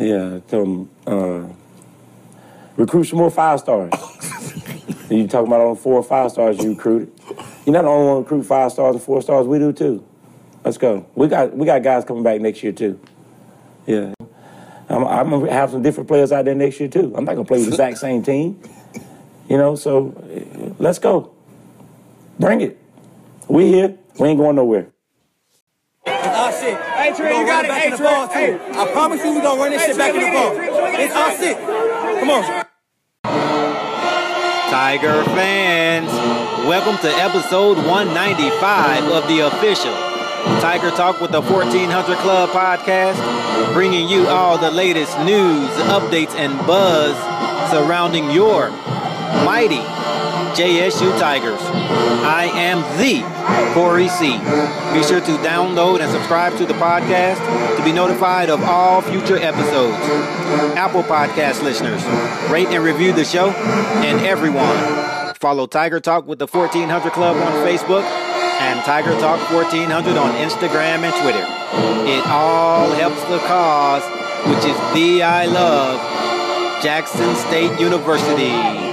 Yeah, tell them uh, recruit some more five stars. you talking about all the four or five stars you recruited? You're not the only one recruit five stars and four stars. We do too. Let's go. We got we got guys coming back next year too. Yeah, I'm, I'm gonna have some different players out there next year too. I'm not gonna play with the exact same team. You know, so let's go. Bring it. We here. We ain't going nowhere. It's our shit. Hey, Trey, you got it. Hey, Trey. Hey, I promise you, we're gonna run this shit back in the ball. It's our shit. Come on. Tiger fans, welcome to episode 195 of the official Tiger Talk with the 1400 Club podcast, bringing you all the latest news, updates, and buzz surrounding your mighty JSU Tigers. I am the Corey C. Be sure to download and subscribe to the podcast to be notified of all future episodes. Apple Podcast listeners, rate and review the show, and everyone. Follow Tiger Talk with the 1400 Club on Facebook and Tiger Talk 1400 on Instagram and Twitter. It all helps the cause, which is the I love Jackson State University.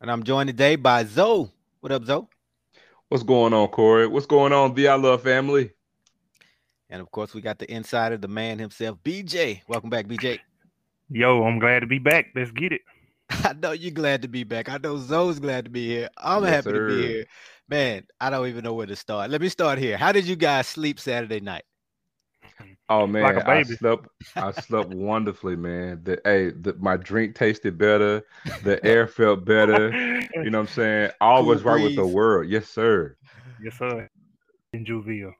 And I'm joined today by Zoe. What up, Zoe? What's going on, Corey? What's going on, the I Love family? And of course, we got the insider, the man himself, BJ. Welcome back, BJ. Yo, I'm glad to be back. Let's get it. I know you're glad to be back. I know Zoe's glad to be here. I'm Yes, happy to be here. Man, I don't even know where to start. Let me start here. How did you guys sleep Saturday night? Oh man, Like a I baby. slept. I slept wonderfully, man. The hey, the, my drink tasted better. The air felt better. You know what I'm saying? All was right with the world. Yes, sir. yes, sir. In Juvia.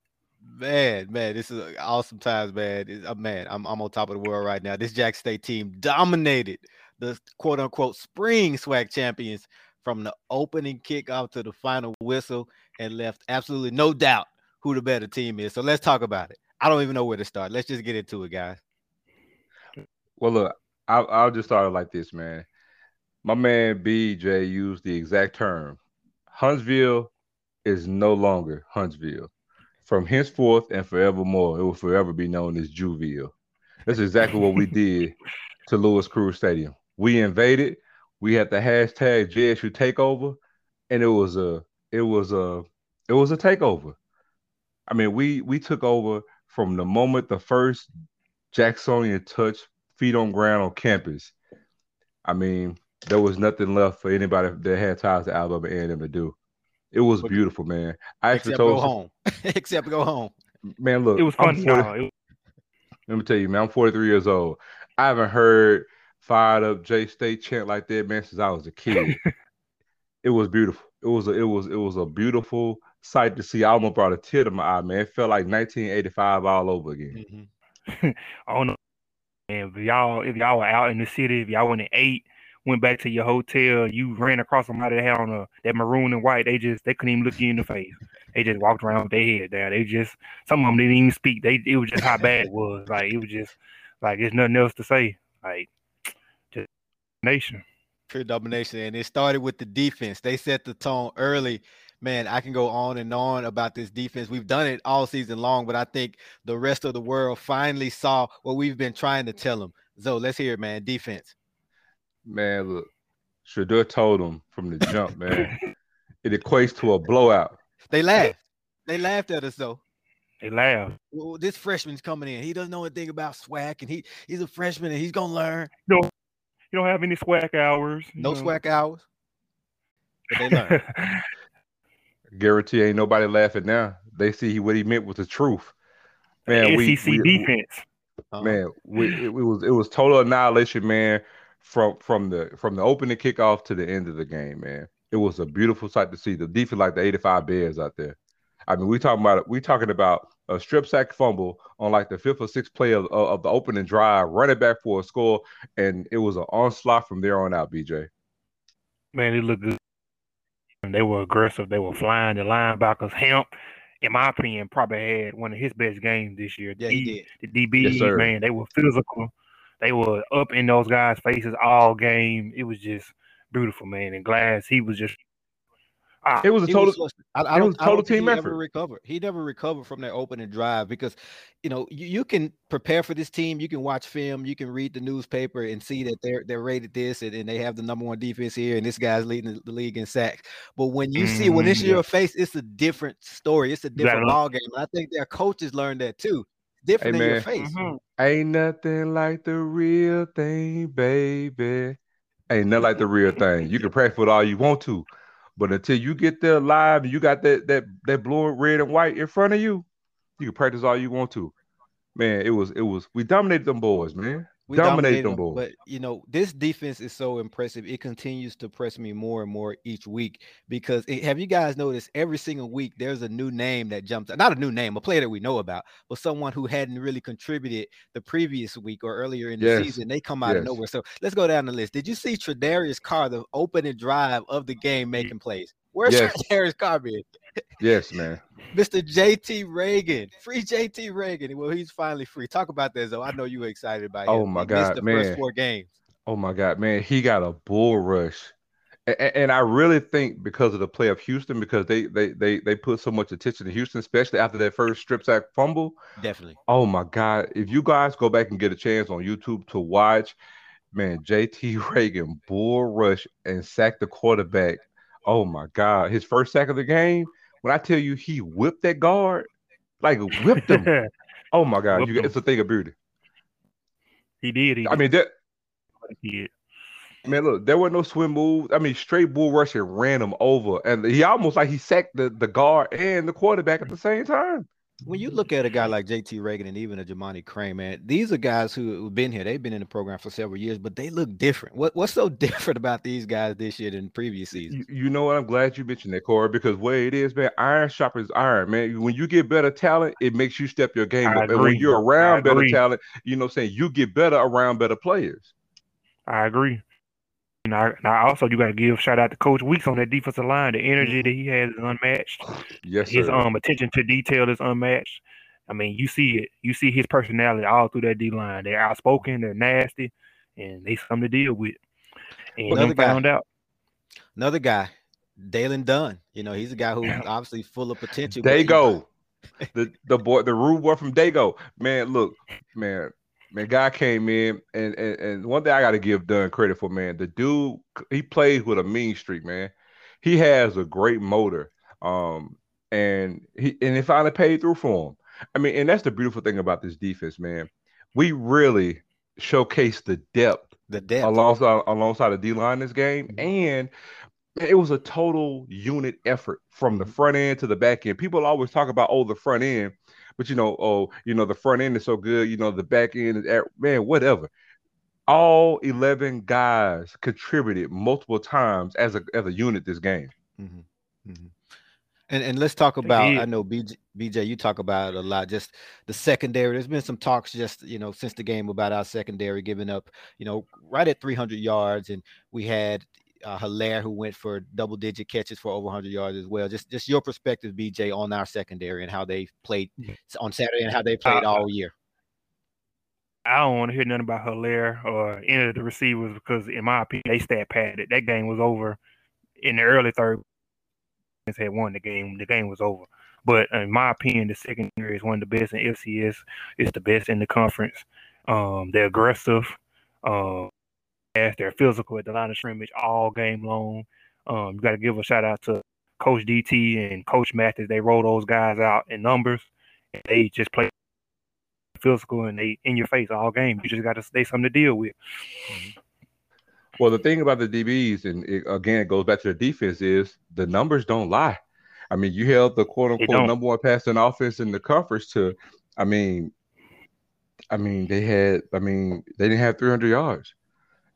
Man, man, this is awesome times, man. It's- uh, man, I'm, I'm on top of the world right now. This Jack State team dominated the quote unquote spring SWAC champions from the opening kickoff to the final whistle and left absolutely no doubt who the better team is. So let's talk about it. I don't even know where to start. Let's just get into it, guys. Well, look, I'll, I'll just start it like this, man. My man BJ used the exact term. Huntsville is no longer Huntsville. From henceforth and forevermore, it will forever be known as Juville. That's exactly what we did to Louis Crews Stadium. We invaded. We had the hashtag JSU takeover, and it was a it was a it was a takeover. I mean, we we took over from the moment the first Jacksonian touched feet on ground on campus. I mean, there was nothing left for anybody that had ties to Alabama A&M to do. It was beautiful, man. I actually Except told go some- home. Except go home. man, look, It was fun. 40 No, it- let me tell you, man, I'm 43 years old. I haven't heard fired up J State chant like that, man, since I was a kid. it was beautiful. It was a, it was it was a beautiful sight to see. I almost brought a tear to my eye, man. It felt like 1985 all over again. Mhm. I don't know. And if y'all, if y'all were out in the city, if y'all went at eight, went back to your hotel, you ran across somebody that had on a, that maroon and white, they just they couldn't even look you in the face. They just walked around with their head down. They just some of them didn't even speak. They it was just how bad it was. Like it was just like there's nothing else to say. Like just nation. pure domination. And it started with the defense. They set the tone early. Man, I can go on and on about this defense. We've done it all season long, but I think the rest of the world finally saw what we've been trying to tell them. So let's hear it, man. Defense. Man, look, Shedeur told them from the jump, man. it equates to a blowout. They laughed. They laughed at us though. They laughed. Well, this freshman's coming in. He doesn't know anything about SWAC, and he he's a freshman and he's gonna learn. No, You don't have any SWAC hours. No know. SWAC hours. But they learn. Guarantee ain't nobody laughing now. They see what he meant with the truth. Man, we, SEC we- defense. Uh-huh. man, we, it, it was it was total annihilation, man. From from the from the opening kickoff to the end of the game, man. It was a beautiful sight to see. The defense like the 85 Bears out there. I mean, we talking about we talking about a strip sack fumble on like the fifth or sixth play of, of the opening drive, running back for a score, and it was an onslaught from there on out. BJ, man, it looked good. They were aggressive. They were flying the linebackers. Hamp, in my opinion, probably had one of his best games this year. Yeah, he did. The DBs, Yes, man, they were physical. They were up in those guys' faces all game. It was just beautiful, man. And Glass, he was just. Ah, it was a total. was- I, I don't, was a I don't total think team he effort. Never recovered. He never recovered from that opening drive because, you know, you, you can prepare for this team. You can watch film. You can read the newspaper and see that they're they're rated this and, and they have the number one defense here and this guy's leading the, the league in sacks. But when you see when it's Mhm, your face, it's a different story. It's a different look- ball game. And I think their coaches learned that too. Different in your man. face. mhm. Ain't nothing like the real thing, baby. Ain't nothing like the real thing. You can practice with all you want to, but until you get there live and you got that that that blue, red, and white in front of you, you can practice all you want to. Man, it was it was we dominated them boys, man. We Dominated dominated them them, boys. but you know this defense is so impressive. It continues to press me more and more each week because it- have you guys noticed every single week there's a new name that jumps out. Not a new name, a player that we know about, but someone who hadn't really contributed the previous week or earlier in the Yes, season. They come out of nowhere. So let's go down the list. Did you see Tredarius Carr, the opening drive of the game, making plays? Where's Yes. Tredarius Carr been? Yes, man. Mr. JT Reagan, free JT Reagan. Well, he's finally free. Talk about that, though. I know you were excited about oh him. Oh, my He God, the man. first four games. Oh my God, man, he got a bull rush, and, and I really think because of the play of Houston, because they they they they put so much attention to Houston, especially after that first strip sack fumble. Definitely. Oh my God, if you guys go back and get a chance on YouTube to watch, man, JT Reagan bull rush and sack the quarterback. Oh my God, his first sack of the game. When I tell you he whipped that guard, like whipped him. Oh my God, you, it's a thing of beauty. he did. He I mean that. He did. Man, look, there were no swim moves. I mean, straight bull rush and ran him over, and he almost like he sacked the, the guard and the quarterback at the same time. When you look at a guy like JT Reagan and even a Jamani Crane, man, these are guys who have been here. They've been in the program for several years, but they look different. What what's so different about these guys this year than previous seasons? You, you know what? I'm glad you mentioned that, Corey, because way it is, man, iron sharpens iron, man. When you get better talent, it makes you step your game I up. And when you're I around better agree. talent, you know, what I'm saying you get better around better players. I agree. And I, and I also you got to give shout out to Coach Weeks on that defensive line. The energy that he has is unmatched. Yes, His sir. um attention to detail is unmatched. I mean, you see it. You see his personality all through that D line. They're outspoken. They're nasty, and they something to deal with. And Another them guy- found out. Another guy, Dalen Dunn. You know, he's a guy who's obviously full of potential. but They go. the the boy, the rude boy from Dago. Man, look, man, man, guy came in and and, and one thing I gotta give Dunn credit for, man. The dude he plays with a mean streak, man. He has a great motor. Um and he and it finally paid through for him. I mean, and that's the beautiful thing about this defense, man. We really showcase the depth The depth. alongside alongside the D line this game, Mhm. and it was a total unit effort from the front end to the back end. People always talk about oh the front end, but you know oh you know the front end is so good, you know the back end is at, man whatever. All eleven guys contributed multiple times as a as a unit this game. Mhm, mhm. And and let's talk about. I know BJ, BJ, you talk about it a lot. Just the secondary. There's been some talks just you know since the game about our secondary giving up. You know, right at 300 yards, and we had uh, Hilaire who went for double digit catches for over 100 yards as well. Just just your perspective, BJ, on our secondary and how they played on Saturday and how they played Uh, all year. I don't want to hear nothing about Hilaire or any of the receivers because, in my opinion, they stat padded. That game was over in the early third. Had won the game. The game was over. But in my opinion, the secondary is one of the best in FCS. It's the best in the conference. Um, they're aggressive. Um, as they're physical at the line of scrimmage all game long. Um, you got to give a shout out to Coach DT and Coach Mathis. They roll those guys out in numbers. And they just play physical and they in your face all game. You just got to stay something to deal with. Well, the thing about the DBs, and it, again, it goes back to the defense, is the numbers don't lie. I mean, you held the quote unquote number one passing offense in the conference to, I mean, I mean, they had, I mean, they didn't have 300 yards.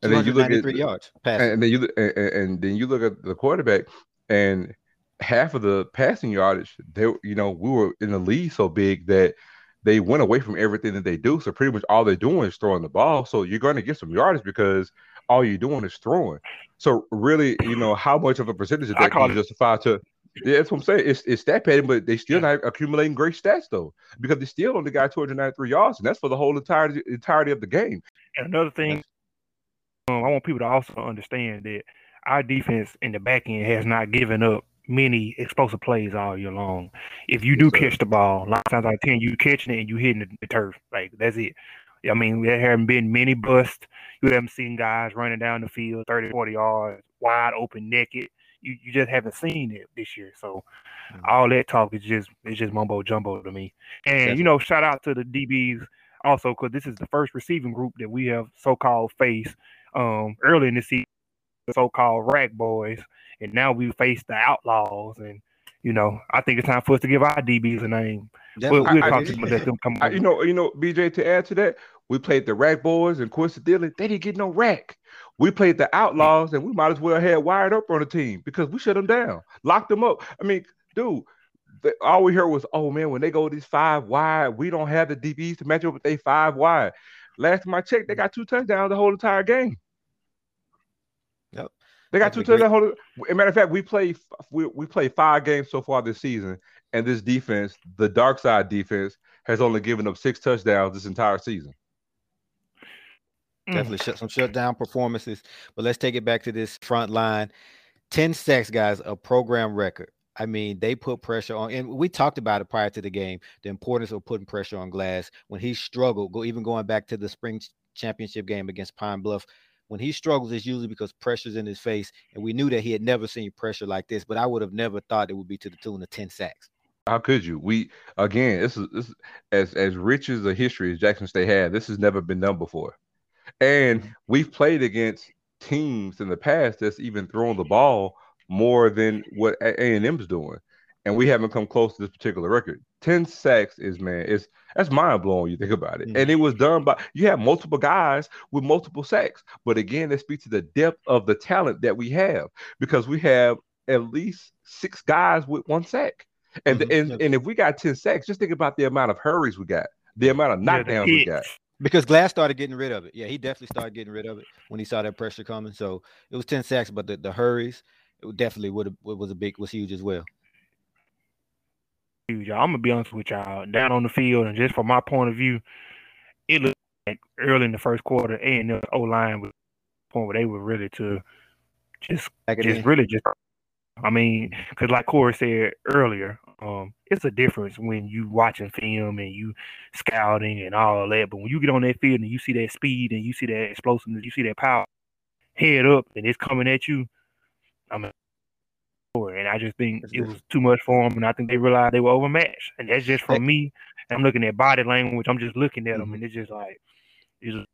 And then you look at 293 yards. Passing. and then you look- and, and- and then you look at the quarterback, and half of the passing yardage, they you know we were in the lead so big that they went away from everything that they do. So pretty much all they're doing is throwing the ball. So you're going to get some yardage because all you're doing is throwing. So really, you know, how much of a percentage of that can you justify to? Yeah, that's what I'm saying. It's it's stat padding, but they still not accumulating great stats though, because they still only got 293 yards, and that's for the whole entirety entirety of the game. And another thing, um, I want people to also understand that our defense in the back end has not given up many explosive plays all year long. If you do catch the ball, a lot of times out of ten, you catching it and you hitting the, the turf. Like that's it. I mean, there haven't been many busts. You haven't seen guys running down the field 30, 40 yards, wide open, naked. You, you just haven't seen it this year. So mm-hmm. all that talk is just it's just mumbo jumbo to me. And Definitely. you know, shout out to the DBs also because this is the first receiving group that we have so-called faced um, early in the season, so-called rack boys and now we face the outlaws and you know, I think it's time for us to give our DBs a name. We'll, we'll I, talk I, to them come I, you know, you know, BJ. To add to that, we played the Rack Boys and coincidentally, they didn't get no rack. We played the Outlaws, and we might as well have wired up on the team because we shut them down, locked them up. I mean, dude, the, all we heard was, "Oh man, when they go these five wide, we don't have the DBs to match up with they five wide." Last time I checked, they got two touchdowns the whole entire game. They got two touchdowns. Hold matter of fact, we play we we play five games so far this season, and this defense, the dark side defense, has only given up six touchdowns this entire season. Definitely mm. shut some shutdown performances. But let's take it back to this front line. 10 sacks, guys, a program record. I mean, they put pressure on, and we talked about it prior to the game. The importance of putting pressure on Glass when he struggled. Go even going back to the spring championship game against Pine Bluff when he struggles, it's usually because pressure's in his face. And we knew that he had never seen pressure like this, but I would have never thought it would be to the tune of 10 sacks. How could you? We again, this is this as as rich as a history as Jackson State had, this has never been done before. And mm-hmm. we've played against teams in the past that's even thrown the ball more than what A and M's doing and we haven't come close to this particular record. 10 sacks is man, it's that's mind blowing. You think about it, mm-hmm. and it was done by you have multiple guys with multiple sacks, but again, that speaks to the depth of the talent that we have because we have at least six guys with one sack, and mm-hmm. and, and if we got 10 sacks, just think about the amount of hurries we got, the amount of knockdowns yeah, we got. Because Glass started getting rid of it. Yeah, he definitely started getting rid of it when he saw that pressure coming. So it was 10 sacks, but the, the hurries, it definitely would have was a big was huge as well huge. I'm gonna be honest with y'all. Down on the field, and just from my point of view, it looked like early in the first quarter, A and the O line was point where they were really to just just really just. I mean, because like Corey said earlier, um, it's a difference when you watching film and you scouting and all of that. But when you get on that field and you see that speed and you see that explosiveness, you see that power, head up, and it's coming at you. I mean, and I just think it was too much for them, and I think they realized they were overmatched. And that's just from me. I'm looking at body language. I'm just looking at them, mm-hmm. and it's just like, it's just,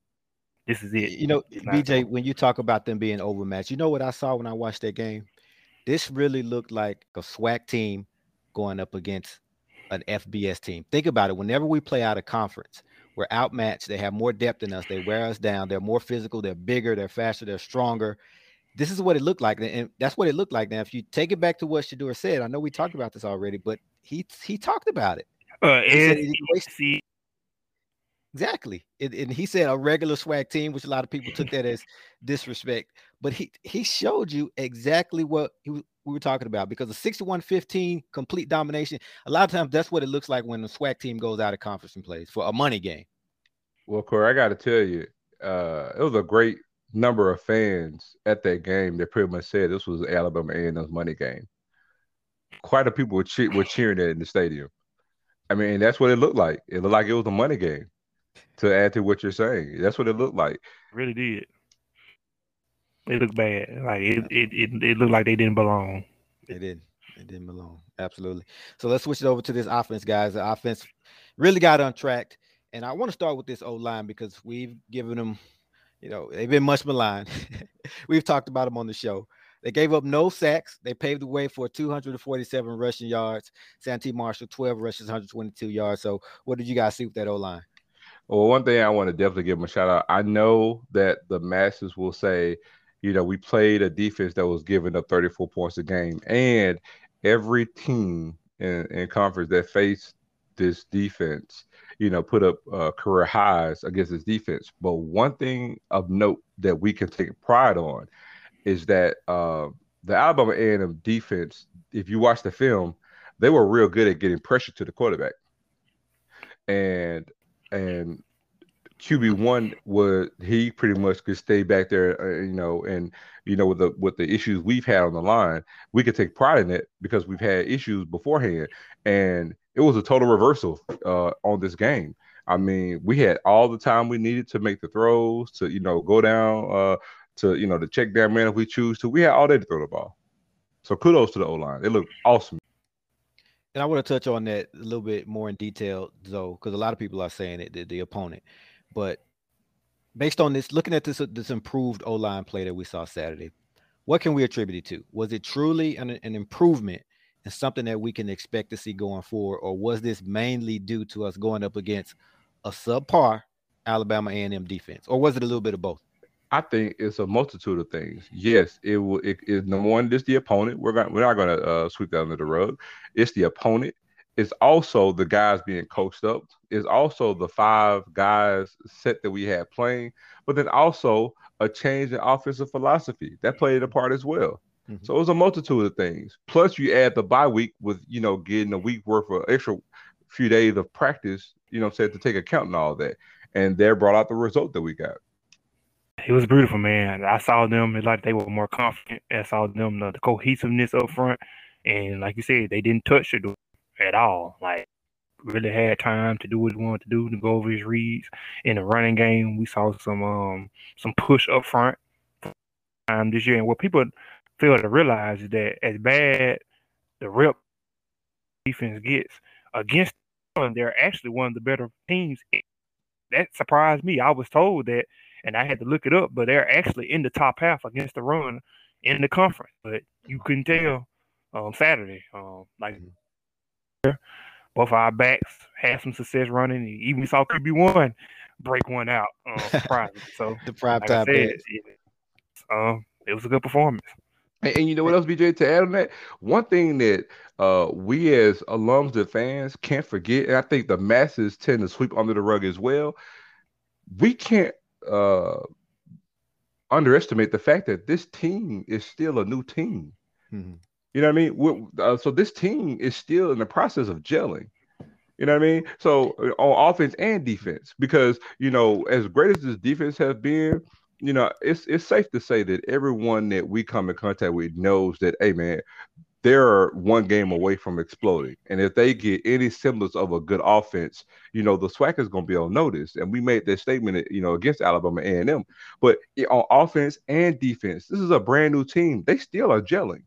this is it. You know, BJ, when you talk about them being overmatched, you know what I saw when I watched that game? This really looked like a SWAC team going up against an FBS team. Think about it. Whenever we play out of conference, we're outmatched. They have more depth than us. They wear us down. They're more physical. They're bigger. They're faster. They're stronger this is what it looked like, and that's what it looked like. Now, if you take it back to what Shedeur said, I know we talked about this already, but he he talked about it. Uh, he exactly, it, and he said a regular SWAC team, which a lot of people took that as disrespect. But he he showed you exactly what he, we were talking about because a 61-15 complete domination. A lot of times, that's what it looks like when the SWAC team goes out of conference and plays for a money game. Well, Corey, I got to tell you, uh, it was a great number of fans at that game that pretty much said this was Alabama A&M's money game. Quite a people were, che- were cheering it in the stadium. I mean, that's what it looked like. It looked like it was a money game. To add to what you're saying, that's what it looked like. really did. It looked bad. Like it, it, it, it looked like they didn't belong. It didn't. It didn't belong. Absolutely. So let's switch it over to this offense, guys. The offense really got untracked. And I want to start with this O line because we've given them you know, they've been much maligned. We've talked about them on the show. They gave up no sacks. They paved the way for 247 rushing yards. Santee Marshall, 12 rushes, 122 yards. So, what did you guys see with that O line? Well, one thing I want to definitely give them a shout out. I know that the masses will say, you know, we played a defense that was giving up 34 points a game. And every team in, in conference that faced this defense, you know, put up uh, career highs against this defense. But one thing of note that we can take pride on is that uh, the Alabama A&M defense, if you watch the film, they were real good at getting pressure to the quarterback. And and QB one was he pretty much could stay back there, uh, you know, and you know with the with the issues we've had on the line, we could take pride in it because we've had issues beforehand, and it was a total reversal uh, on this game. I mean, we had all the time we needed to make the throws, to you know go down, uh, to you know to check down man if we choose to. We had all day to throw the ball. So kudos to the O line. It looked awesome. And I want to touch on that a little bit more in detail, though, because a lot of people are saying it, the, the opponent. But based on this, looking at this this improved O line play that we saw Saturday, what can we attribute it to? Was it truly an, an improvement and something that we can expect to see going forward, or was this mainly due to us going up against a subpar Alabama A&M defense, or was it a little bit of both? I think it's a multitude of things. Yes, it will. It is number one. It's the opponent. We're going. We're not going to uh, sweep that under the rug. It's the opponent. It's also the guys being coached up. It's also the five guys set that we had playing, but then also a change in offensive philosophy that played a part as well. Mm-hmm. So it was a multitude of things. Plus, you add the bye week with you know getting a week worth of extra few days of practice. You know, said to take account and all that, and there brought out the result that we got. It was beautiful, man. I saw them like they were more confident. I saw them the, the cohesiveness up front, and like you said, they didn't touch it at all. Like really had time to do what he wanted to do to go over his reads in the running game. We saw some um some push up front um this year, and what people fail to realize is that as bad the rep defense gets against them, they're actually one of the better teams. That surprised me. I was told that, and I had to look it up, but they're actually in the top half against the run in the conference. But you couldn't tell um, Saturday. Um, like mm-hmm both our backs had some success running. Even saw QB one break one out. Um, so the prime like time. Said, it, um, it was a good performance. And, and, you know what else, BJ? To add on that, one thing that uh, we as alums and fans can't forget, and I think the masses tend to sweep under the rug as well. We can't uh, underestimate the fact that this team is still a new team. Mm-hmm. You know what I mean? Uh, so this team is still in the process of gelling. You know what I mean? So uh, on offense and defense, because you know, as great as this defense has been, you know, it's it's safe to say that everyone that we come in contact with knows that, hey man, they're one game away from exploding. And if they get any semblance of a good offense, you know, the SWAC is going to be on notice. And we made that statement, you know, against Alabama A&M. But on offense and defense, this is a brand new team. They still are gelling.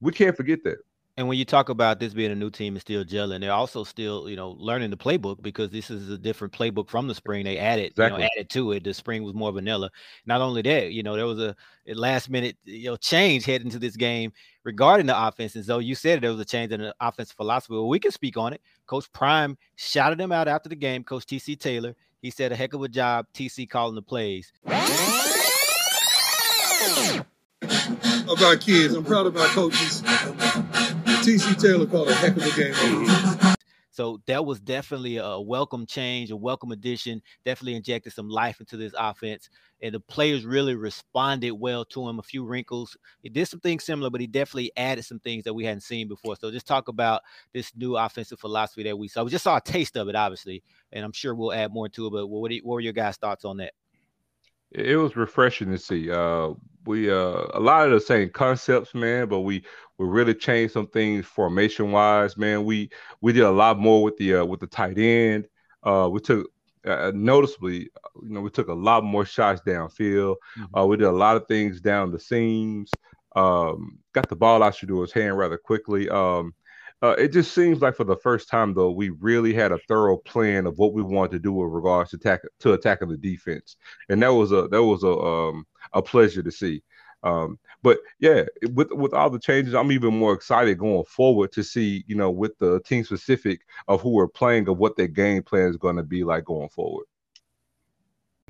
We can't forget that. And when you talk about this being a new team and still gelling, they're also still, you know, learning the playbook because this is a different playbook from the spring. They added, exactly. you know, added to it. The spring was more vanilla. Not only that, you know, there was a, last minute, you know, change heading to this game regarding the offense. And so you said there was a change in the offensive philosophy. Well, we can speak on it. Coach Prime shouted him out after the game. Coach TC Taylor, he said a heck of a job. TC calling the plays of our kids. I'm proud of our coaches. TC Taylor called a heck of a game. So that was definitely a welcome change, a welcome addition. Definitely injected some life into this offense, and the players really responded well to him. A few wrinkles. He did some things similar, but he definitely added some things that we hadn't seen before. So just talk about this new offensive philosophy that we saw. We just saw a taste of it, obviously, and I'm sure we'll add more to it. But what, you, what were your guys' thoughts on that? It was refreshing to see. Uh, we uh a lot of the same concepts, man, but we we really changed some things formation wise, man. We we did a lot more with the uh, with the tight end. Uh, we took uh, noticeably, you know, we took a lot more shots downfield. Mm-hmm. Uh, we did a lot of things down the seams. Um, got the ball out to his hand rather quickly. Um, uh, it just seems like for the first time though, we really had a thorough plan of what we wanted to do with regards to attack to attacking the defense, and that was a that was a um, a pleasure to see. Um, but yeah, with with all the changes, I'm even more excited going forward to see, you know, with the team specific of who we're playing, of what their game plan is going to be like going forward.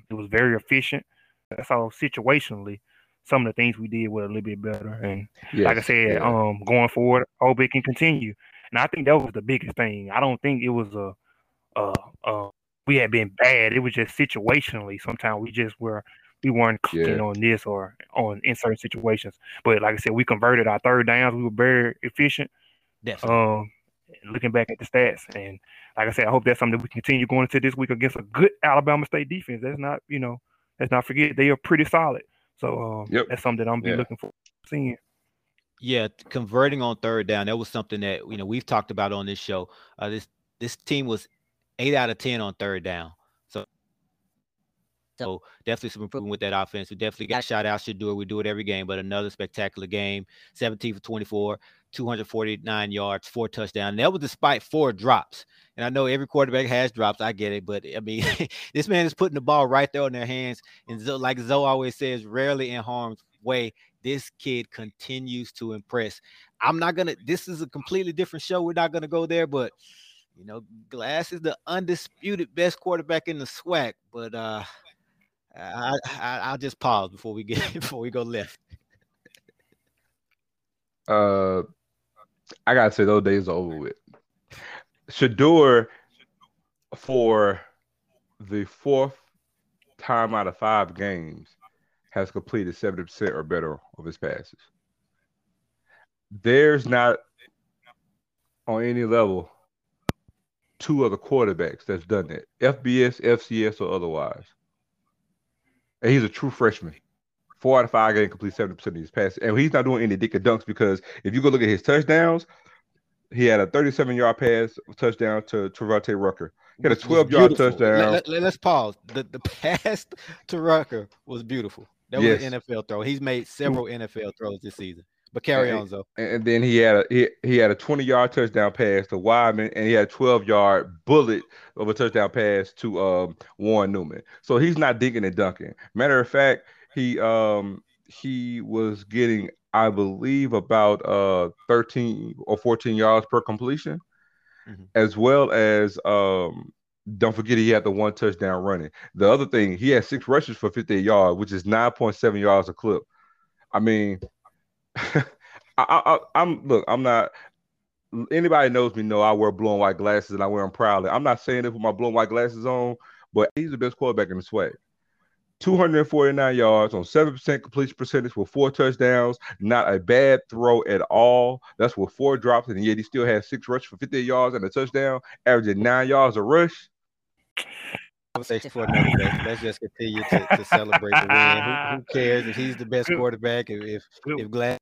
It was very efficient. That's all situationally. Some of the things we did were a little bit better. And Yes, like I said, yeah. um, going forward, hope it can continue. And I think that was the biggest thing. I don't think it was a, uh, uh, we had been bad. It was just situationally. Sometimes we just were, we weren't clicking Yeah. on this or on in certain situations. But like I said, we converted our third downs. We were very efficient. Definitely. Um, looking back at the stats, and like I said, I hope that's something that we continue going into this week against a good Alabama State defense. That's not, you know, let's not forget they are pretty solid. So um, Yep. that's something that I'm be Yeah. looking for seeing. Yeah, converting on third down. That was something that you know we've talked about on this show. Uh, this this team was eight out of ten on third down. So, so definitely some improvement with that offense. We definitely got shout out should do it. We do it every game, but another spectacular game. 17 for 24, 249 yards, four touchdowns. That was despite four drops. And I know every quarterback has drops. I get it, but I mean, this man is putting the ball right there in their hands. And Zo, like Zoe always says, rarely in harm's way. This kid continues to impress. I'm not gonna. This is a completely different show. We're not gonna go there, but you know, Glass is the undisputed best quarterback in the SWAC. But uh, I, I I'll just pause before we get before we go left. Uh, I gotta say those days are over with. Shedeur for the fourth time out of five games has completed 70% or better of his passes. There's not on any level two other quarterbacks that's done that. FBS, FCS, or otherwise. And he's a true freshman. Four out of five games complete 70% of his passes. And he's not doing any dick or dunks because if you go look at his touchdowns, he had a 37 yard pass touchdown to Trevante Rucker. He had a 12 yard touchdown. Let, let, us pause. The the pass to Rucker was beautiful. That was Yes. an NFL throw. He's made several NFL throws this season. But carry And- on, though. And and then he had a he, he had a 20 yard touchdown pass to Wyman, and he had a 12 yard bullet of a touchdown pass to um Warren Newman. So he's not digging and dunking. Matter of fact, he um he was getting, I believe, about uh 13 or 14 yards per completion, Mhm. as well as um don't forget he had the one touchdown running. The other thing, he had six rushes for 50 yards, which is 9.7 yards a clip. I mean, I, I, I, am look. I'm not. Anybody knows me know I wear blue and white glasses and I wear them proudly. I'm not saying it with my blue and white glasses on, but he's the best quarterback in the SWAC. 249 yards on 7% completion percentage with four touchdowns. Not a bad throw at all. That's with four drops, and yet he still has six rushes for 50 yards and a touchdown, averaging nine yards a rush. Conversation for another day. Let's just continue to, to celebrate the win. Who, who cares if he's the best quarterback? If if, Good. if Glass,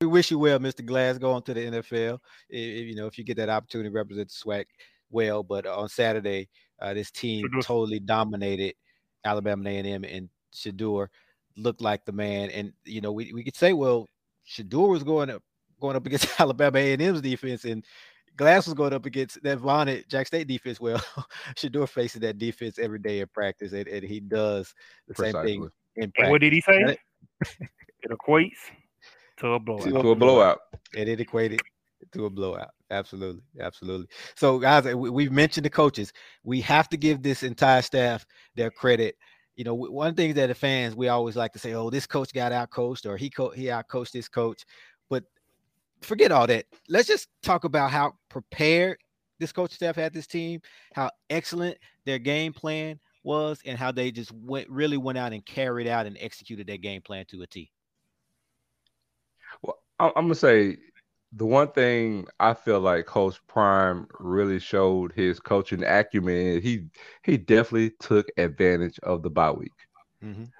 we wish you well, Mr. Glass, going to the NFL. If, if, you know, if you get that opportunity to represent the SWAC well, but on Saturday, uh, this team totally dominated Alabama A&M, and Shedeur looked like the man. And you know, we, we could say, well, Shedeur was going up going up against Alabama A&M's defense, and Glass was going up against that vaunted Jack State defense. Well, Shedeur faces that defense every day in practice, and, and he does the same thing Precisely. in And what did he say? It equates to a blowout. To To a blowout. and it equated to a blowout. Absolutely, absolutely. So, guys, eh, we, we've mentioned the coaches. We have to give this entire staff their credit. You know, one thing that the fans we always like to say, "Oh, this coach got out coached," or "He co- he out coached this coach," but forget all that. Let's just talk about how prepared this coach staff had this team, how excellent their game plan was, and how they just went really went out and carried out and executed their game plan to a T. Well, I'm gonna say the one thing I feel like Coach Prime really showed his coaching acumen. He he definitely took advantage of the bye week. Mhm.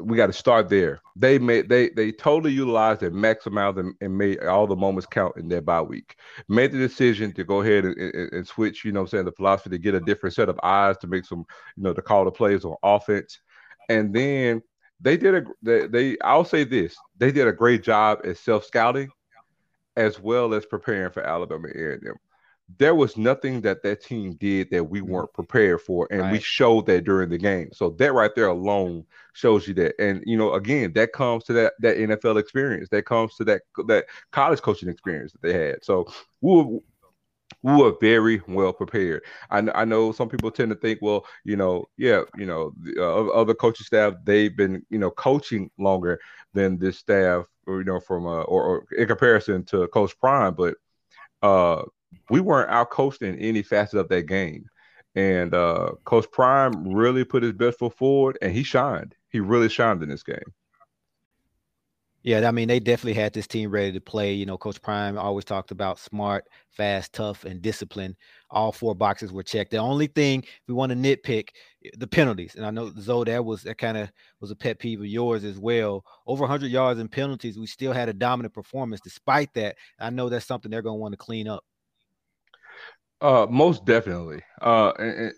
We got to start there. They made they they totally utilized and maximized and, and made all the moments count in their bye week. Made the decision to go ahead and, and, and switch. You know, what I'm saying the philosophy to get a different set of eyes to make some you know to call the plays on offense, and then they did a they, they I'll say this they did a great job at self scouting as well as preparing for Alabama A&M. There was nothing that that team did that we weren't prepared for, and we Mm-hmm. Showed that during the game. So that right there alone shows you that. And you know, again, that comes to that that NFL experience. That comes to that that college coaching experience that they had. So we were, we were very well prepared. I, I know some people tend to think, well, you know, yeah, you know, the, uh, other coaching staff they've been, you know, coaching longer than this staff, you know, from uh, or, or in comparison to Coach Prime, but uh, we weren't out in any facet of that game. And uh, Coach Prime really put his best foot forward, and he shined. He really shined in this game. Yeah, I mean, they definitely had this team ready to play. You know, Coach Prime always talked about smart, fast, tough, and discipline. All four boxes were checked. The only thing we want to nitpick eh, the penalties, and I know Zoe, that was that kind of was a pet peeve of yours as well. Over 100 yards in penalties, we still had a dominant performance. Despite that, I know that's something they're going to want to clean up. Uh, most definitely. Uh, and, and,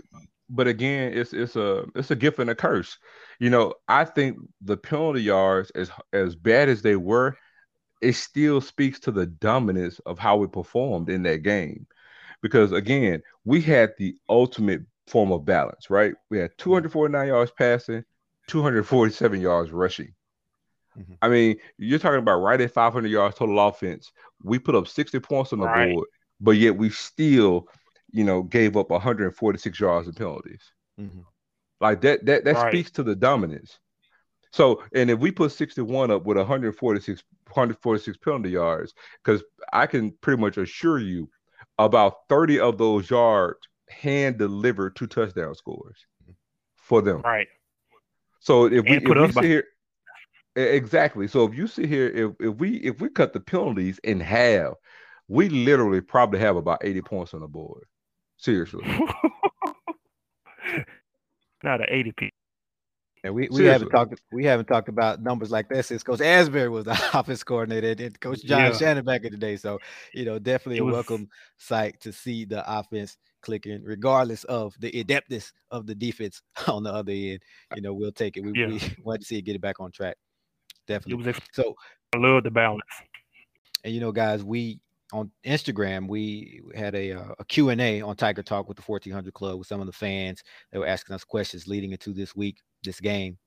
but again, it's it's a it's a gift and a curse. You know, I think the penalty yards, as as bad as they were, it still speaks to the dominance of how we performed in that game. Because again, we had the ultimate form of balance, right? We had 249 yards passing, 247 yards rushing. Mm-hmm. I mean, you're talking about right at 500 yards total offense. We put up 60 points on the right. board, but yet we still, you know, gave up 146 yards of penalties. Mm-hmm. Like that, that that right. speaks to the dominance. So, and if we put 61 up with 146, 146 penalty yards, because I can pretty much assure you about 30 of those yards hand delivered two touchdown scores for them. Right. So if we, if we sit here exactly. So if you sit here, if, if we if we cut the penalties in half, we literally probably have about 80 points on the board. Seriously. Not an 80 piece. And we, we haven't talked we haven't talked about numbers like that since Coach Asbury was the offense coordinator and Coach John yeah. Shannon back in the day. So, you know, definitely a was... welcome sight to see the offense clicking, regardless of the adeptness of the defense on the other end. You know, we'll take it. We, yeah. we want to see it get it back on track. Definitely. It was so I love the balance. And you know, guys, we on Instagram, we had a, uh, a Q&A on Tiger Talk with the 1400 Club with some of the fans. They were asking us questions leading into this week, this game.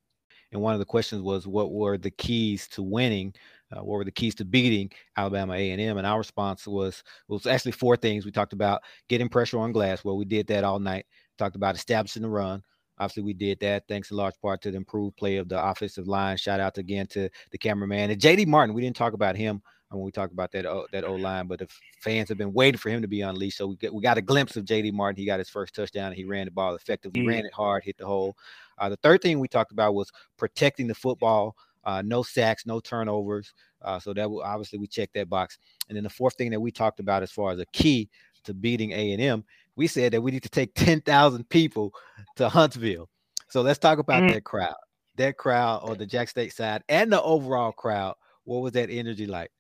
And one of the questions was, what were the keys to winning? Uh, what were the keys to beating Alabama A&M? And our response was, was actually four things. We talked about getting pressure on glass. Well, we did that all night. Talked about establishing the run. Obviously, we did that thanks in large part to the improved play of the offensive line. Shout out again to the cameraman and JD Martin. We didn't talk about him when we talk about that that O line, but the fans have been waiting for him to be unleashed. So we get, we got a glimpse of JD Martin. He got his first touchdown. And he ran the ball effectively, yeah. ran it hard, hit the hole. Uh, the third thing we talked about was protecting the football. Uh, no sacks, no turnovers. Uh, so that obviously we checked that box. And then the fourth thing that we talked about as far as a key to beating A and M, we said that we need to take ten thousand people to Huntsville. So let's talk about mm. that crowd, that crowd on the Jack State side, and the overall crowd. What was that energy like?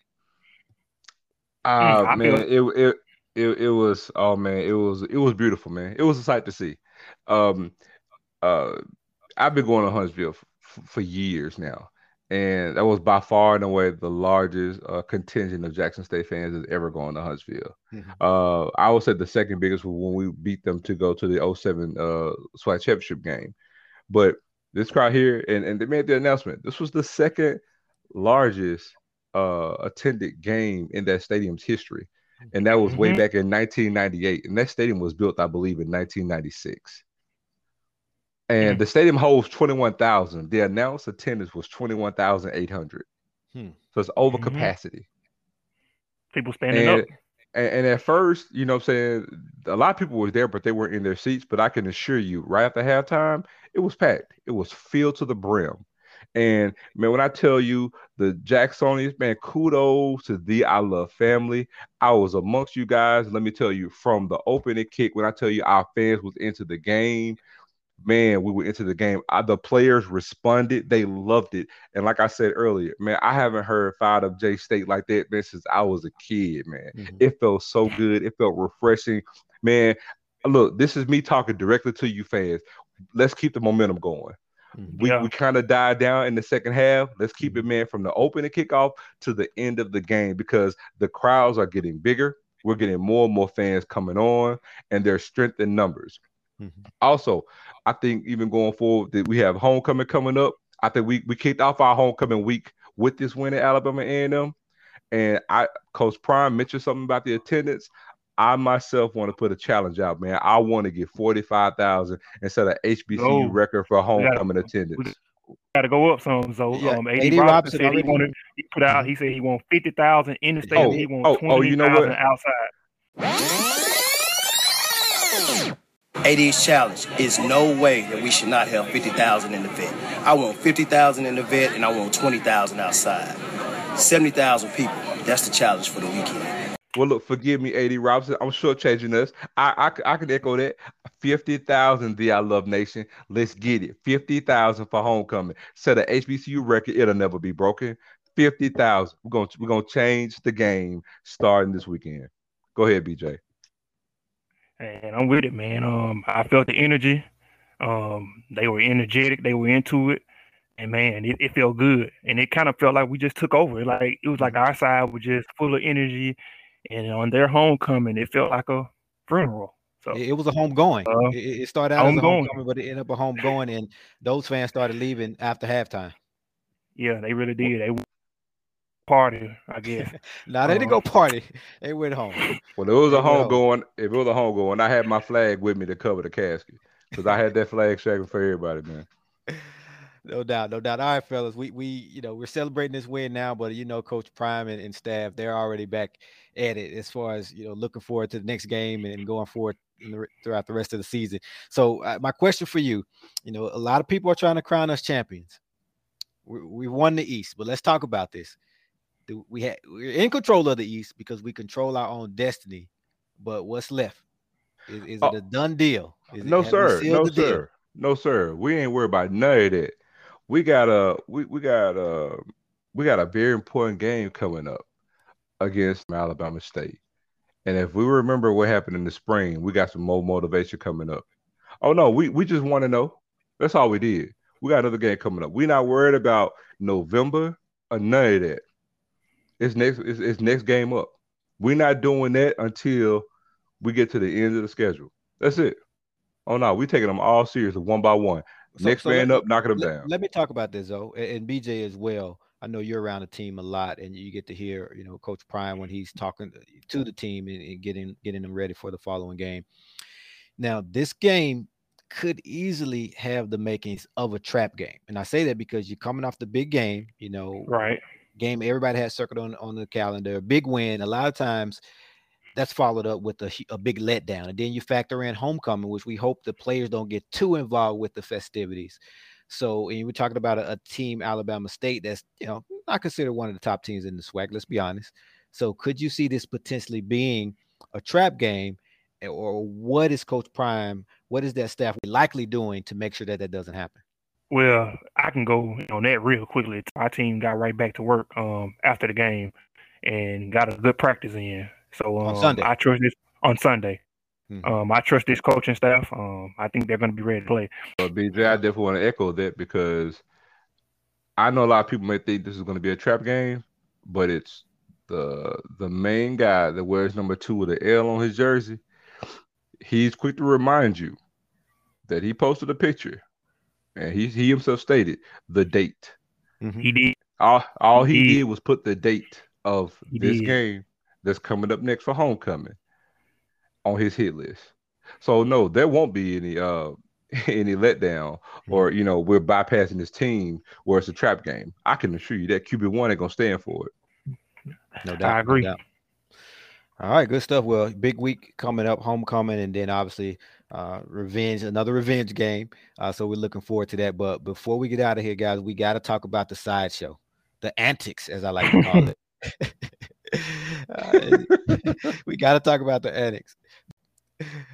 Uh mm, man, it, it it it was oh man, it was it was beautiful, man. It was a sight to see. Um uh I've been going to Huntsville f- for years now. And that was by far and away the largest uh, contingent of Jackson State fans has ever gone to Huntsville. Mm-hmm. Uh, I would say the second biggest was when we beat them to go to the 07 uh, SWAC championship game. But this crowd here, and, and they made the announcement, this was the second largest uh, attended game in that stadium's history, and that was mm-hmm. way back in 1998. And that stadium was built, I believe, in 1996. And mm-hmm. the stadium holds 21,000. The announced attendance was 21,800. Hmm. So it's over mm-hmm. capacity. People standing and, up. And, and, at first, you know I'm saying, a lot of people were there, but they weren't in their seats. But I can assure you, right after halftime, it was packed. It was filled to the brim. And man, when I tell you the Jacksonians, man, kudos to the I Love family. I was amongst you guys. Let me tell you, from the opening kick, when I tell you our fans was into the game, man, we were into the game. I, the players responded; they loved it. And like I said earlier, man, I haven't heard fired up J State like that man since I was a kid. Man, mm-hmm. it felt so good. It felt refreshing, man. Look, this is me talking directly to you fans. Let's keep the momentum going. We, yeah. we kind of died down in the second half. Let's keep it, mm-hmm. man, from the opening kickoff to the end of the game because the crowds are getting bigger. We're getting more and more fans coming on, and there's strength in numbers. Mm-hmm. Also, I think even going forward, that we have homecoming coming up. I think we we kicked off our homecoming week with this win at Alabama A&M, and I Coach Prime mentioned something about the attendance. I myself want to put a challenge out, man. I want to get 45,000 instead of HBCU no. record for homecoming gotta, attendance. Got to go up some. So yeah, um, AD, AD Robinson, Robinson said he wanted. He put out. He said he want 50,000 in the state. Oh, he want oh, 20,000 oh, you know what? outside. AD's challenge is no way that we should not have 50,000 in the vet. I want 50,000 in the vet and I want 20,000 outside. 70,000 people. That's the challenge for the weekend. Well, look, forgive me, AD Robinson. I'm sure changing us. I, I, I can echo that. 50,000, the I Love Nation. Let's get it. 50,000 for homecoming. Set a HBCU record. It'll never be broken. 50,000. We're going to we're gonna change the game starting this weekend. Go ahead, BJ and I'm with it, man. Um, I felt the energy. Um, they were energetic. They were into it, and man, it, it felt good. And it kind of felt like we just took over. Like it was like our side was just full of energy, and on their homecoming, it felt like a funeral. So it was a home going. Uh, it, it, started out as a homecoming, but it ended up a home going, and those fans started leaving after halftime. Yeah, they really did. They party, I guess. nah, they didn't go um, party. They went home. Well, it was a home going. If it was a home going, I had my flag with me to cover the casket because I had that flag shaking for everybody, man. No doubt, no doubt. All right, fellas, we we you know we're celebrating this win now, but you know Coach Prime and, and staff they're already back at it as far as you know looking forward to the next game and going forward the, throughout the rest of the season. So uh, my question for you, you know, a lot of people are trying to crown us champions. We, we won the East, but let's talk about this we had we're in control of the East because we control our own destiny. But what's left? Is, is oh, it a done deal? Is no, it, sir. No, sir. Deal? No, sir. We ain't worried about none of that. We got a we, we got a we got a very important game coming up against Alabama State. And if we remember what happened in the spring, we got some more motivation coming up. Oh no, we, we just want to know. That's all we did. We got another game coming up. We're not worried about November or none of that. It's next. It's, it's next game up. We're not doing that until we get to the end of the schedule. That's it. Oh no, we taking them all serious, one by one. So, next so man up, knocking them let, down. Let me talk about this though, and, and BJ as well. I know you're around the team a lot, and you get to hear, you know, Coach Prime when he's talking to the team and, and getting getting them ready for the following game. Now, this game could easily have the makings of a trap game, and I say that because you're coming off the big game, you know, right? game everybody has circled on, on the calendar, big win. A lot of times that's followed up with a, a big letdown. And then you factor in homecoming, which we hope the players don't get too involved with the festivities. So, and we're talking about a, a team, Alabama State, that's, you know, not considered one of the top teams in the SWAC, let's be honest. So, could you see this potentially being a trap game? Or what is Coach Prime, what is that staff likely doing to make sure that that doesn't happen? Well, I can go on that real quickly. Our team got right back to work um, after the game and got a good practice in. So um, on Sunday. I trust this on Sunday. Mm-hmm. Um, I trust this coaching staff. Um, I think they're going to be ready to play. Well, BJ, I definitely want to echo that because I know a lot of people may think this is going to be a trap game, but it's the the main guy that wears number two with the L on his jersey. He's quick to remind you that he posted a picture and he he himself stated the date. Mm-hmm. He did. All all he, he did. did. was put the date of he this did. game that's coming up next for homecoming on his hit list. So no, there won't be any uh any letdown or you know we're bypassing this team where it's a trap game. I can assure you that QB one ain't gonna stand for it. No doubt. I agree. No doubt. All right, good stuff. Well, big week coming up, homecoming, and then obviously uh, revenge, another revenge game. Uh, so we're looking forward to that. But before we get out of here, guys, we got to talk about the sideshow, the antics, as I like to call it. we got to talk about the antics.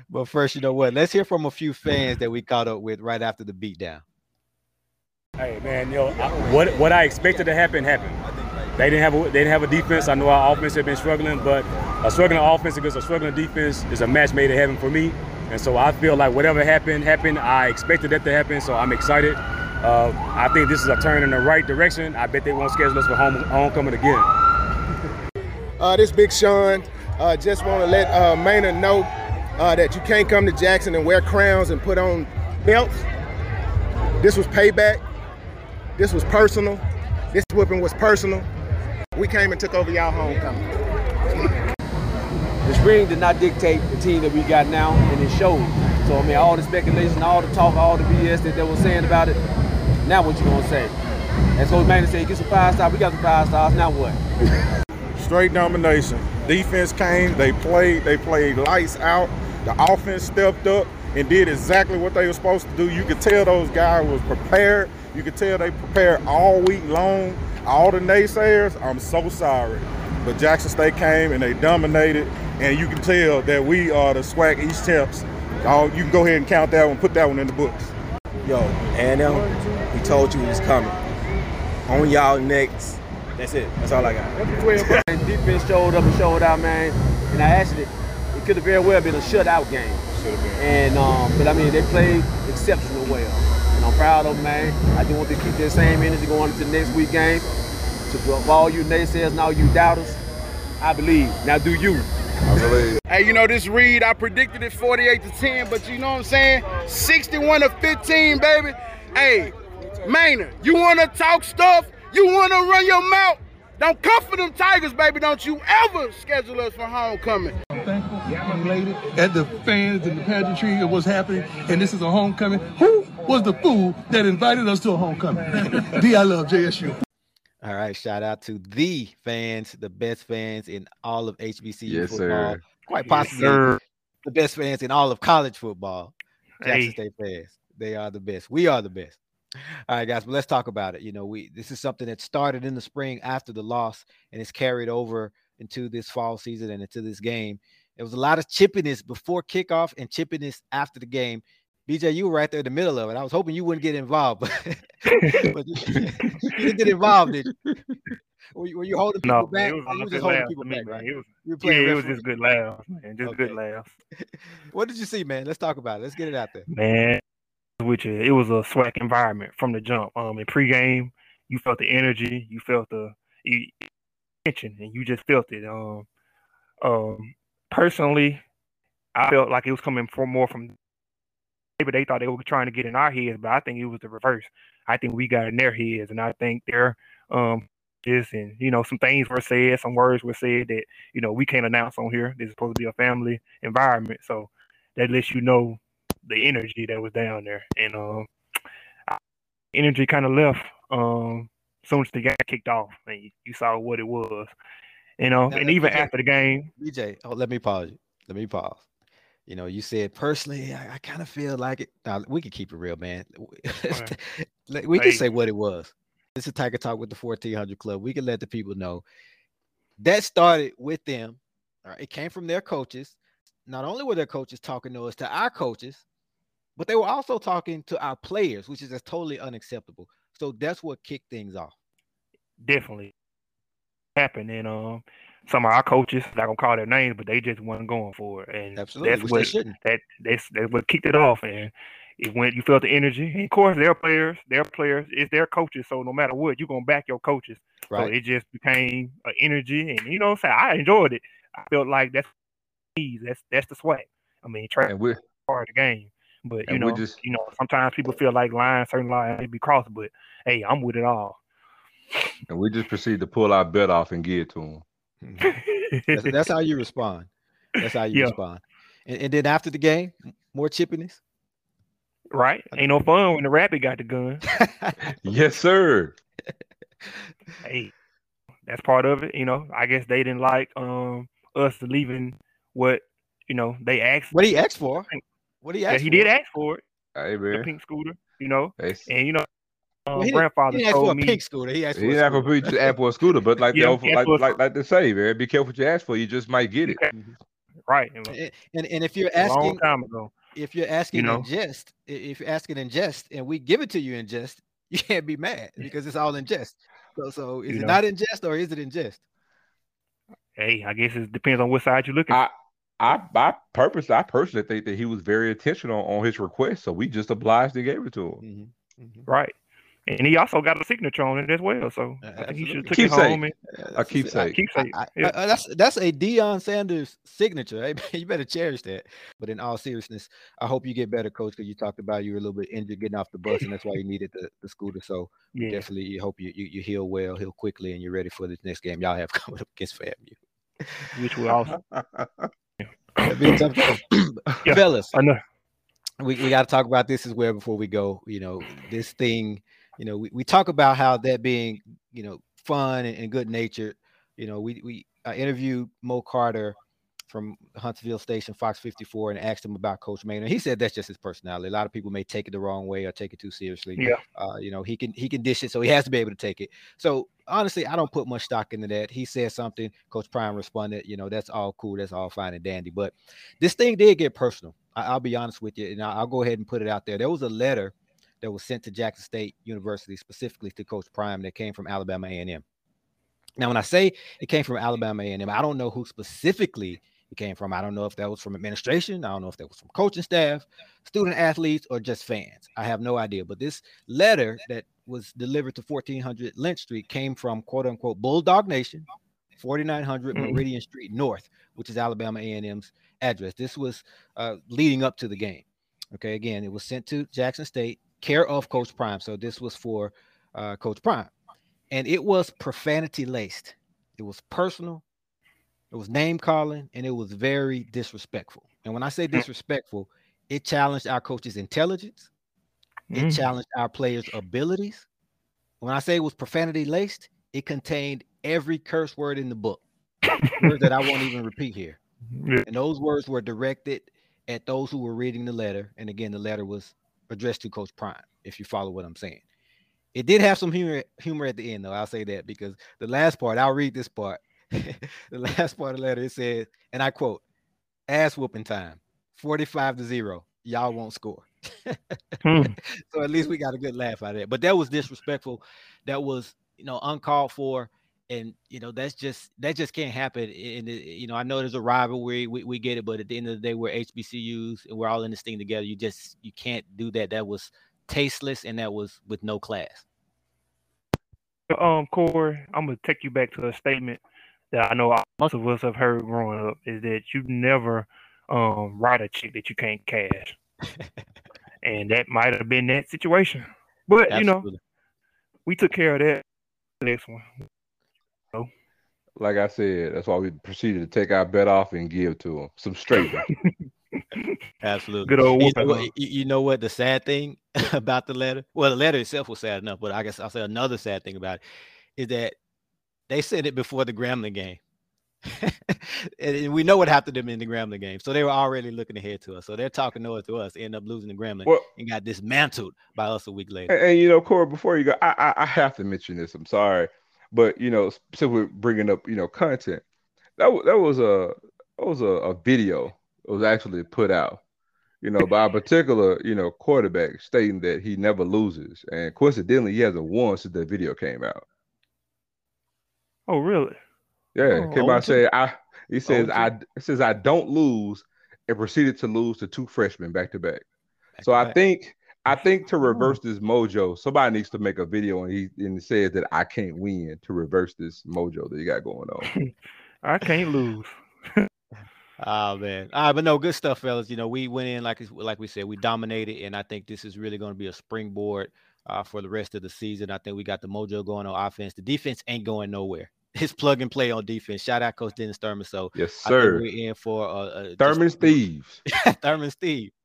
But first, you know what? Let's hear from a few fans that we caught up with right after the beatdown. Hey man, yo, I, what what I expected to happen happened. They didn't have a, they didn't have a defense. I know our offense had been struggling, but a struggling offense against a struggling defense is a match made in heaven for me. And so I feel like whatever happened, happened. I expected that to happen, so I'm excited. Uh, I think this is a turn in the right direction. I bet they won't schedule us for home, homecoming again. Uh, this Big Sean. Uh, just want to let uh, Maynor know uh, that you can't come to Jackson and wear crowns and put on belts. This was payback. This was personal. This whipping was personal. We came and took over y'all homecoming. the spring did not dictate the team that we got now, and it showed. So I mean, all the speculation, all the talk, all the BS that they were saying about it. Now what you gonna say? As Coach Manning said, get some five stars. We got some five stars. Now what? Straight domination. Defense came. They played. They played lights out. The offense stepped up and did exactly what they were supposed to do. You could tell those guys was prepared. You could tell they prepared all week long. All the naysayers, I'm so sorry. But Jackson State came and they dominated, and you can tell that we are the SWAC East champs. Oh, you can go ahead and count that one, put that one in the books. Yo, A&M, we told you it was coming. On y'all next. That's it. That's all I got. defense showed up and showed out, man. And I actually, it could have very well been a shutout game. Should have been. And um, but I mean, they played exceptional well, and I'm proud of them, man. I do want to keep that same energy going into the next week game. To for all you naysayers and all you doubters, I believe. Now, do you? I believe. Hey, you know this read, I predicted it 48 to 10, but you know what I'm saying? 61 to 15, baby. Hey, Maynor, you wanna talk stuff? You wanna run your mouth? Don't come for them Tigers, baby. Don't you ever schedule us for homecoming. I'm thankful, young lady, and the fans and the pageantry of what's happening. And this is a homecoming. Who was the fool that invited us to a homecoming? D, I love JSU. All right, shout out to the fans, the best fans in all of HBCU Yes, football. sir. Quite Yes, possibly sir. the best fans in all of college football. Jackson Hey. State fans. They are the best. We are the best. All right, guys, but let's talk about it. You know, we this is something that started in the spring after the loss and it's carried over into this fall season and into this game. There was a lot of chippiness before kickoff and chippiness after the game. BJ, you were right there in the middle of it. I was hoping you wouldn't get involved, but, but you, you didn't get involved. Did you? Were, you, were you holding people No, back? it was you were good just holding people me, back, man. right? It was, You were yeah, it was just good laughs, man. Just good laughs. What did you see, man? Let's talk about it. Let's get it out there. Man, with you, it was a swag environment from the jump. Um, in pregame, you felt the energy, you felt the tension, and you just felt it. Um, um, personally, I felt like it was coming from more from maybe they thought they were trying to get in our heads, but I think it was the reverse. I think we got in their heads, and I think they're um this and you know some things were said, some words were said that you know we can't announce on here. This is supposed to be a family environment, so that lets you know the energy that was down there, and um, energy kind of left um soon as the game kicked off, and you, you saw what it was, you know, Now, and even BJ after the game, BJ, oh, let me pause you. Let me pause. You know, you said personally, I, I kind of feel like it. Now we can keep it real, man. Let- we can Hey. say what it was. This is Tiger Talk with the 1400 Club. We can let the people know that started with them. All right, it came from their coaches. Not only were their coaches talking to us, to our coaches, but they were also talking to our players, which is just totally unacceptable. So that's what kicked things off. definitely happened, and um, some of our coaches, not gonna call their names, but they just wasn't going for it, and Absolutely, that's which they what shouldn't. that that's that's what kicked it off, and it went. You felt the energy, and of course, their players, their players, it's their coaches. So no matter what, you're gonna back your coaches. Right. So it just became an energy, and you know, what I'm saying I enjoyed it. I felt like that's that's that's the swag. I mean, try And part of the game. But you And know, just- you know, sometimes people feel like lines, certain lines may be crossed, but hey, I'm with it all. and we just proceed to pull our bet off and give it to them. That's, that's how you respond. That's how you Yeah. respond. And, and then after the game, more chippiness. Right? Ain't no fun when the rabbit got the gun. Yes, sir. hey, that's part of it. You know, I guess they didn't like um us leaving what you know they asked. What he asked for? What he Yeah, asked he for? did ask for it. Hey, The man. pink scooter. You know, Hey, and you know, um, Well, he didn't- grandfather he didn't for told a me. pink scooter. He asked for He's a not scooter. gonna just ask for a scooter, but like Yeah, the, like, for like like they say, man, be careful what you ask for. You just might get it. Right. and And, and and if you're A long asking, time ago. if you're asking know? in jest, if you're asking in jest, and we give it to you in jest, you can't be mad because it's all in jest. So so is You it know. not in jest or is it in jest? Hey, I guess it depends on what side you're looking. I I I purpose I personally think that he was very intentional on his request, so we just obliged and gave it to him. Mm-hmm, mm-hmm. Right. And he also got a signature on it as well. So I think he should have took it Keepsake. home and A keepsake. keepsake. I, yeah. I- that's that's a Deion Sanders signature. Hey, eh? you better cherish that. But in all seriousness, I hope you get better, coach, because you talked about you were a little bit injured getting off the bus, and that's why you needed the, the scooter. So we Yeah. definitely hope you, you you heal well, heal quickly, and you're ready for this next game y'all have coming up against FAMU. which will also Yeah, Fellas, I know. we, we got to talk about this as well before we go. You know, this thing, you know, we, we talk about how that being, you know, fun and, and good natured. You know, we we I interviewed Mo Carter from Huntsville Station, Fox 54, and asked him about Coach Maynor. He said that's just his personality. A lot of people may take it the wrong way or take it too seriously. Yeah. Uh, you know, he can he can dish it, so he has to be able to take it. So honestly, I don't put much stock into that. He said something, Coach Prime responded, you know, that's all cool, that's all fine and dandy. But this thing did get personal. I, I'll be honest with you, and I'll go ahead and put it out there. There was a letter that was sent to Jackson State University, specifically to Coach Prime, that came from Alabama A&M. Now, when I say it came from Alabama A&M, I don't know who specifically it came from. I don't know if that was from administration. I don't know if that was from coaching staff, student athletes, or just fans. I have no idea. But this letter that was delivered to 1400 Lynch Street came from quote unquote Bulldog Nation, 4900 Mhm. Meridian Street North, which is Alabama A&M's address. This was uh, leading up to the game. Okay, again, it was sent to Jackson State, care of Coach Prime. So this was for uh, Coach Prime, and it was profanity laced. It was personal. It was name calling, and it was very disrespectful. And when I say disrespectful, it challenged our coach's intelligence. It Mhm. challenged our players' abilities. When I say it was profanity laced, it contained every curse word in the book, words that I won't even repeat here. Yeah. And those words were directed at those who were reading the letter. And again, the letter was addressed to Coach Prime, if you follow what I'm saying. It did have some humor, humor at the end, though. I'll say that because the last part, I'll read this part. the last part of the letter, it says, and I quote, ass whooping time, 45 to 0. Y'all won't score. Hmm. so at least we got a good laugh out of it. But that was disrespectful. That was, you know, uncalled for. And you know, that's just that just can't happen. And you know, I know there's a rivalry, we, we get it, but at the end of the day, we're HBCUs and we're all in this thing together. You just you can't do that. That was tasteless and that was with no class. Um, Corey, I'm gonna take you back to a statement that I know most of us have heard growing up is that you never um write a check that you can't cash, and that might have been that situation. But you know, we took care of that. Next one. So, Like I said, that's why we proceeded to take our bet off and give to him some straight. Absolutely. Good old You know, what, you, you know what the sad thing about the letter? Well, the letter itself was sad enough, but I guess I'll say another sad thing about it is that they said it before the Grambling game. and we know what happened to them in the Grambling game. So they were already looking ahead to us. So they're talking noise to us, end up losing the Grambling Well- and got dismantled by us a week later. And, and, you know, Corey, before you go, I, I I have to mention this. I'm sorry, but you know, since we're bringing up you know content, that that was a that was a, a video. It was actually put out, you know, by a particular you know quarterback stating that he never loses, and coincidentally, he hasn't won since that video came out. Oh, really? Yeah, Oh, came out 0-2. say I. He says 0-2. I. It says I don't lose, and proceeded to lose to two freshmen back to back. So I think I think to reverse this mojo, somebody needs to make a video and he and it says that I can't win to reverse this mojo that you got going on. I can't lose. Oh man. All right, but no, good stuff, fellas. You know, we went in like like we said, we dominated, and I think this is really going to be a springboard uh, for the rest of the season. I think we got the mojo going on offense. The defense ain't going nowhere. It's plug and play on defense. Shout out Coach Dennis Thurman. So Yes, I think sir. we're in for a, a just- Thurman's thieves. Thurman Steve.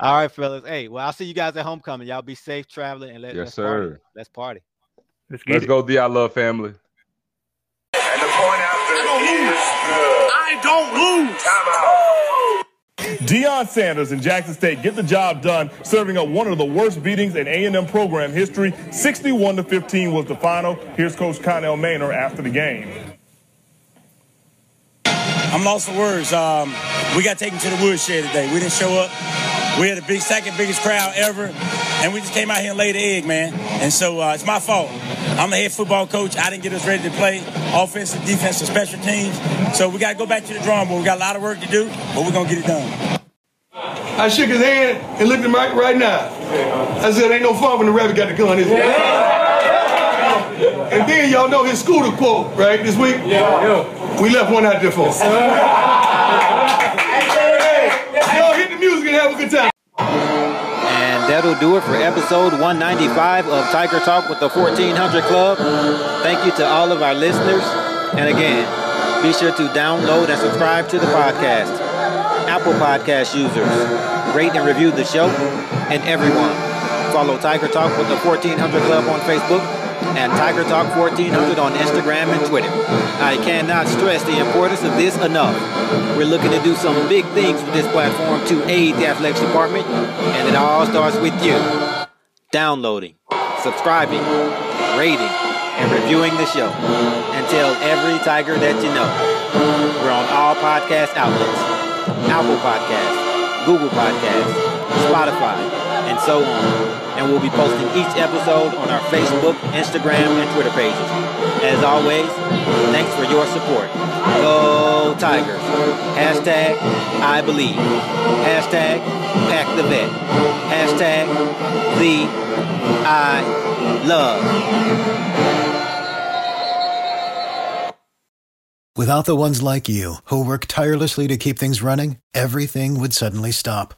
All right, fellas. Hey, well, I'll see you guys at homecoming. Y'all be safe traveling and let, Yes, let's party. sir. Let's party. Let's Let's go, the I love family. I don't lose. Deion Sanders and Jackson State get the job done, serving up one of the worst beatings in A&M program history. 61 to 15 was the final. Here's Coach Connell Maynor after the game. I'm lost for words. Um, we got taken to the woodshed today. We didn't show up. We had the big second biggest crowd ever, and we just came out here and laid the egg, man. And so uh, it's my fault. I'm the head football coach. I didn't get us ready to play offensive, defensive, special teams. So we got to go back to the drawing board. We got a lot of work to do, but we're gonna get it done. I shook his hand and looked at him right, right now. I said, ain't no fun when the rabbit got the gun, is it? And then y'all know his scooter quote, right, this week? Yeah. We left one out there for him. Y'all hit the music and have a good time. That'll do it for episode 195 of Tiger Talk with the 1400 Club. Thank you to all of our listeners. And again, be sure to download and subscribe to the podcast. Apple Podcast users, rate and review the show, and everyone. Follow Tiger Talk with the 1400 Club on Facebook and Tiger Talk 1400 on Instagram and Twitter. I cannot stress the importance of this enough. We're looking to do some big things with this platform to aid the athletics department, and it all starts with you. Downloading, subscribing, rating, and reviewing the show. And tell every Tiger that you know. We're on all podcast outlets. Apple Podcasts, Google Podcasts, Spotify, and so on. And we'll be posting each episode on our Facebook, Instagram, and Twitter pages. As always, thanks for your support. Go Tigers. Hashtag I believe. Hashtag pack the vet. Hashtag the I love. Without the ones like you, who work tirelessly to keep things running, everything would suddenly stop.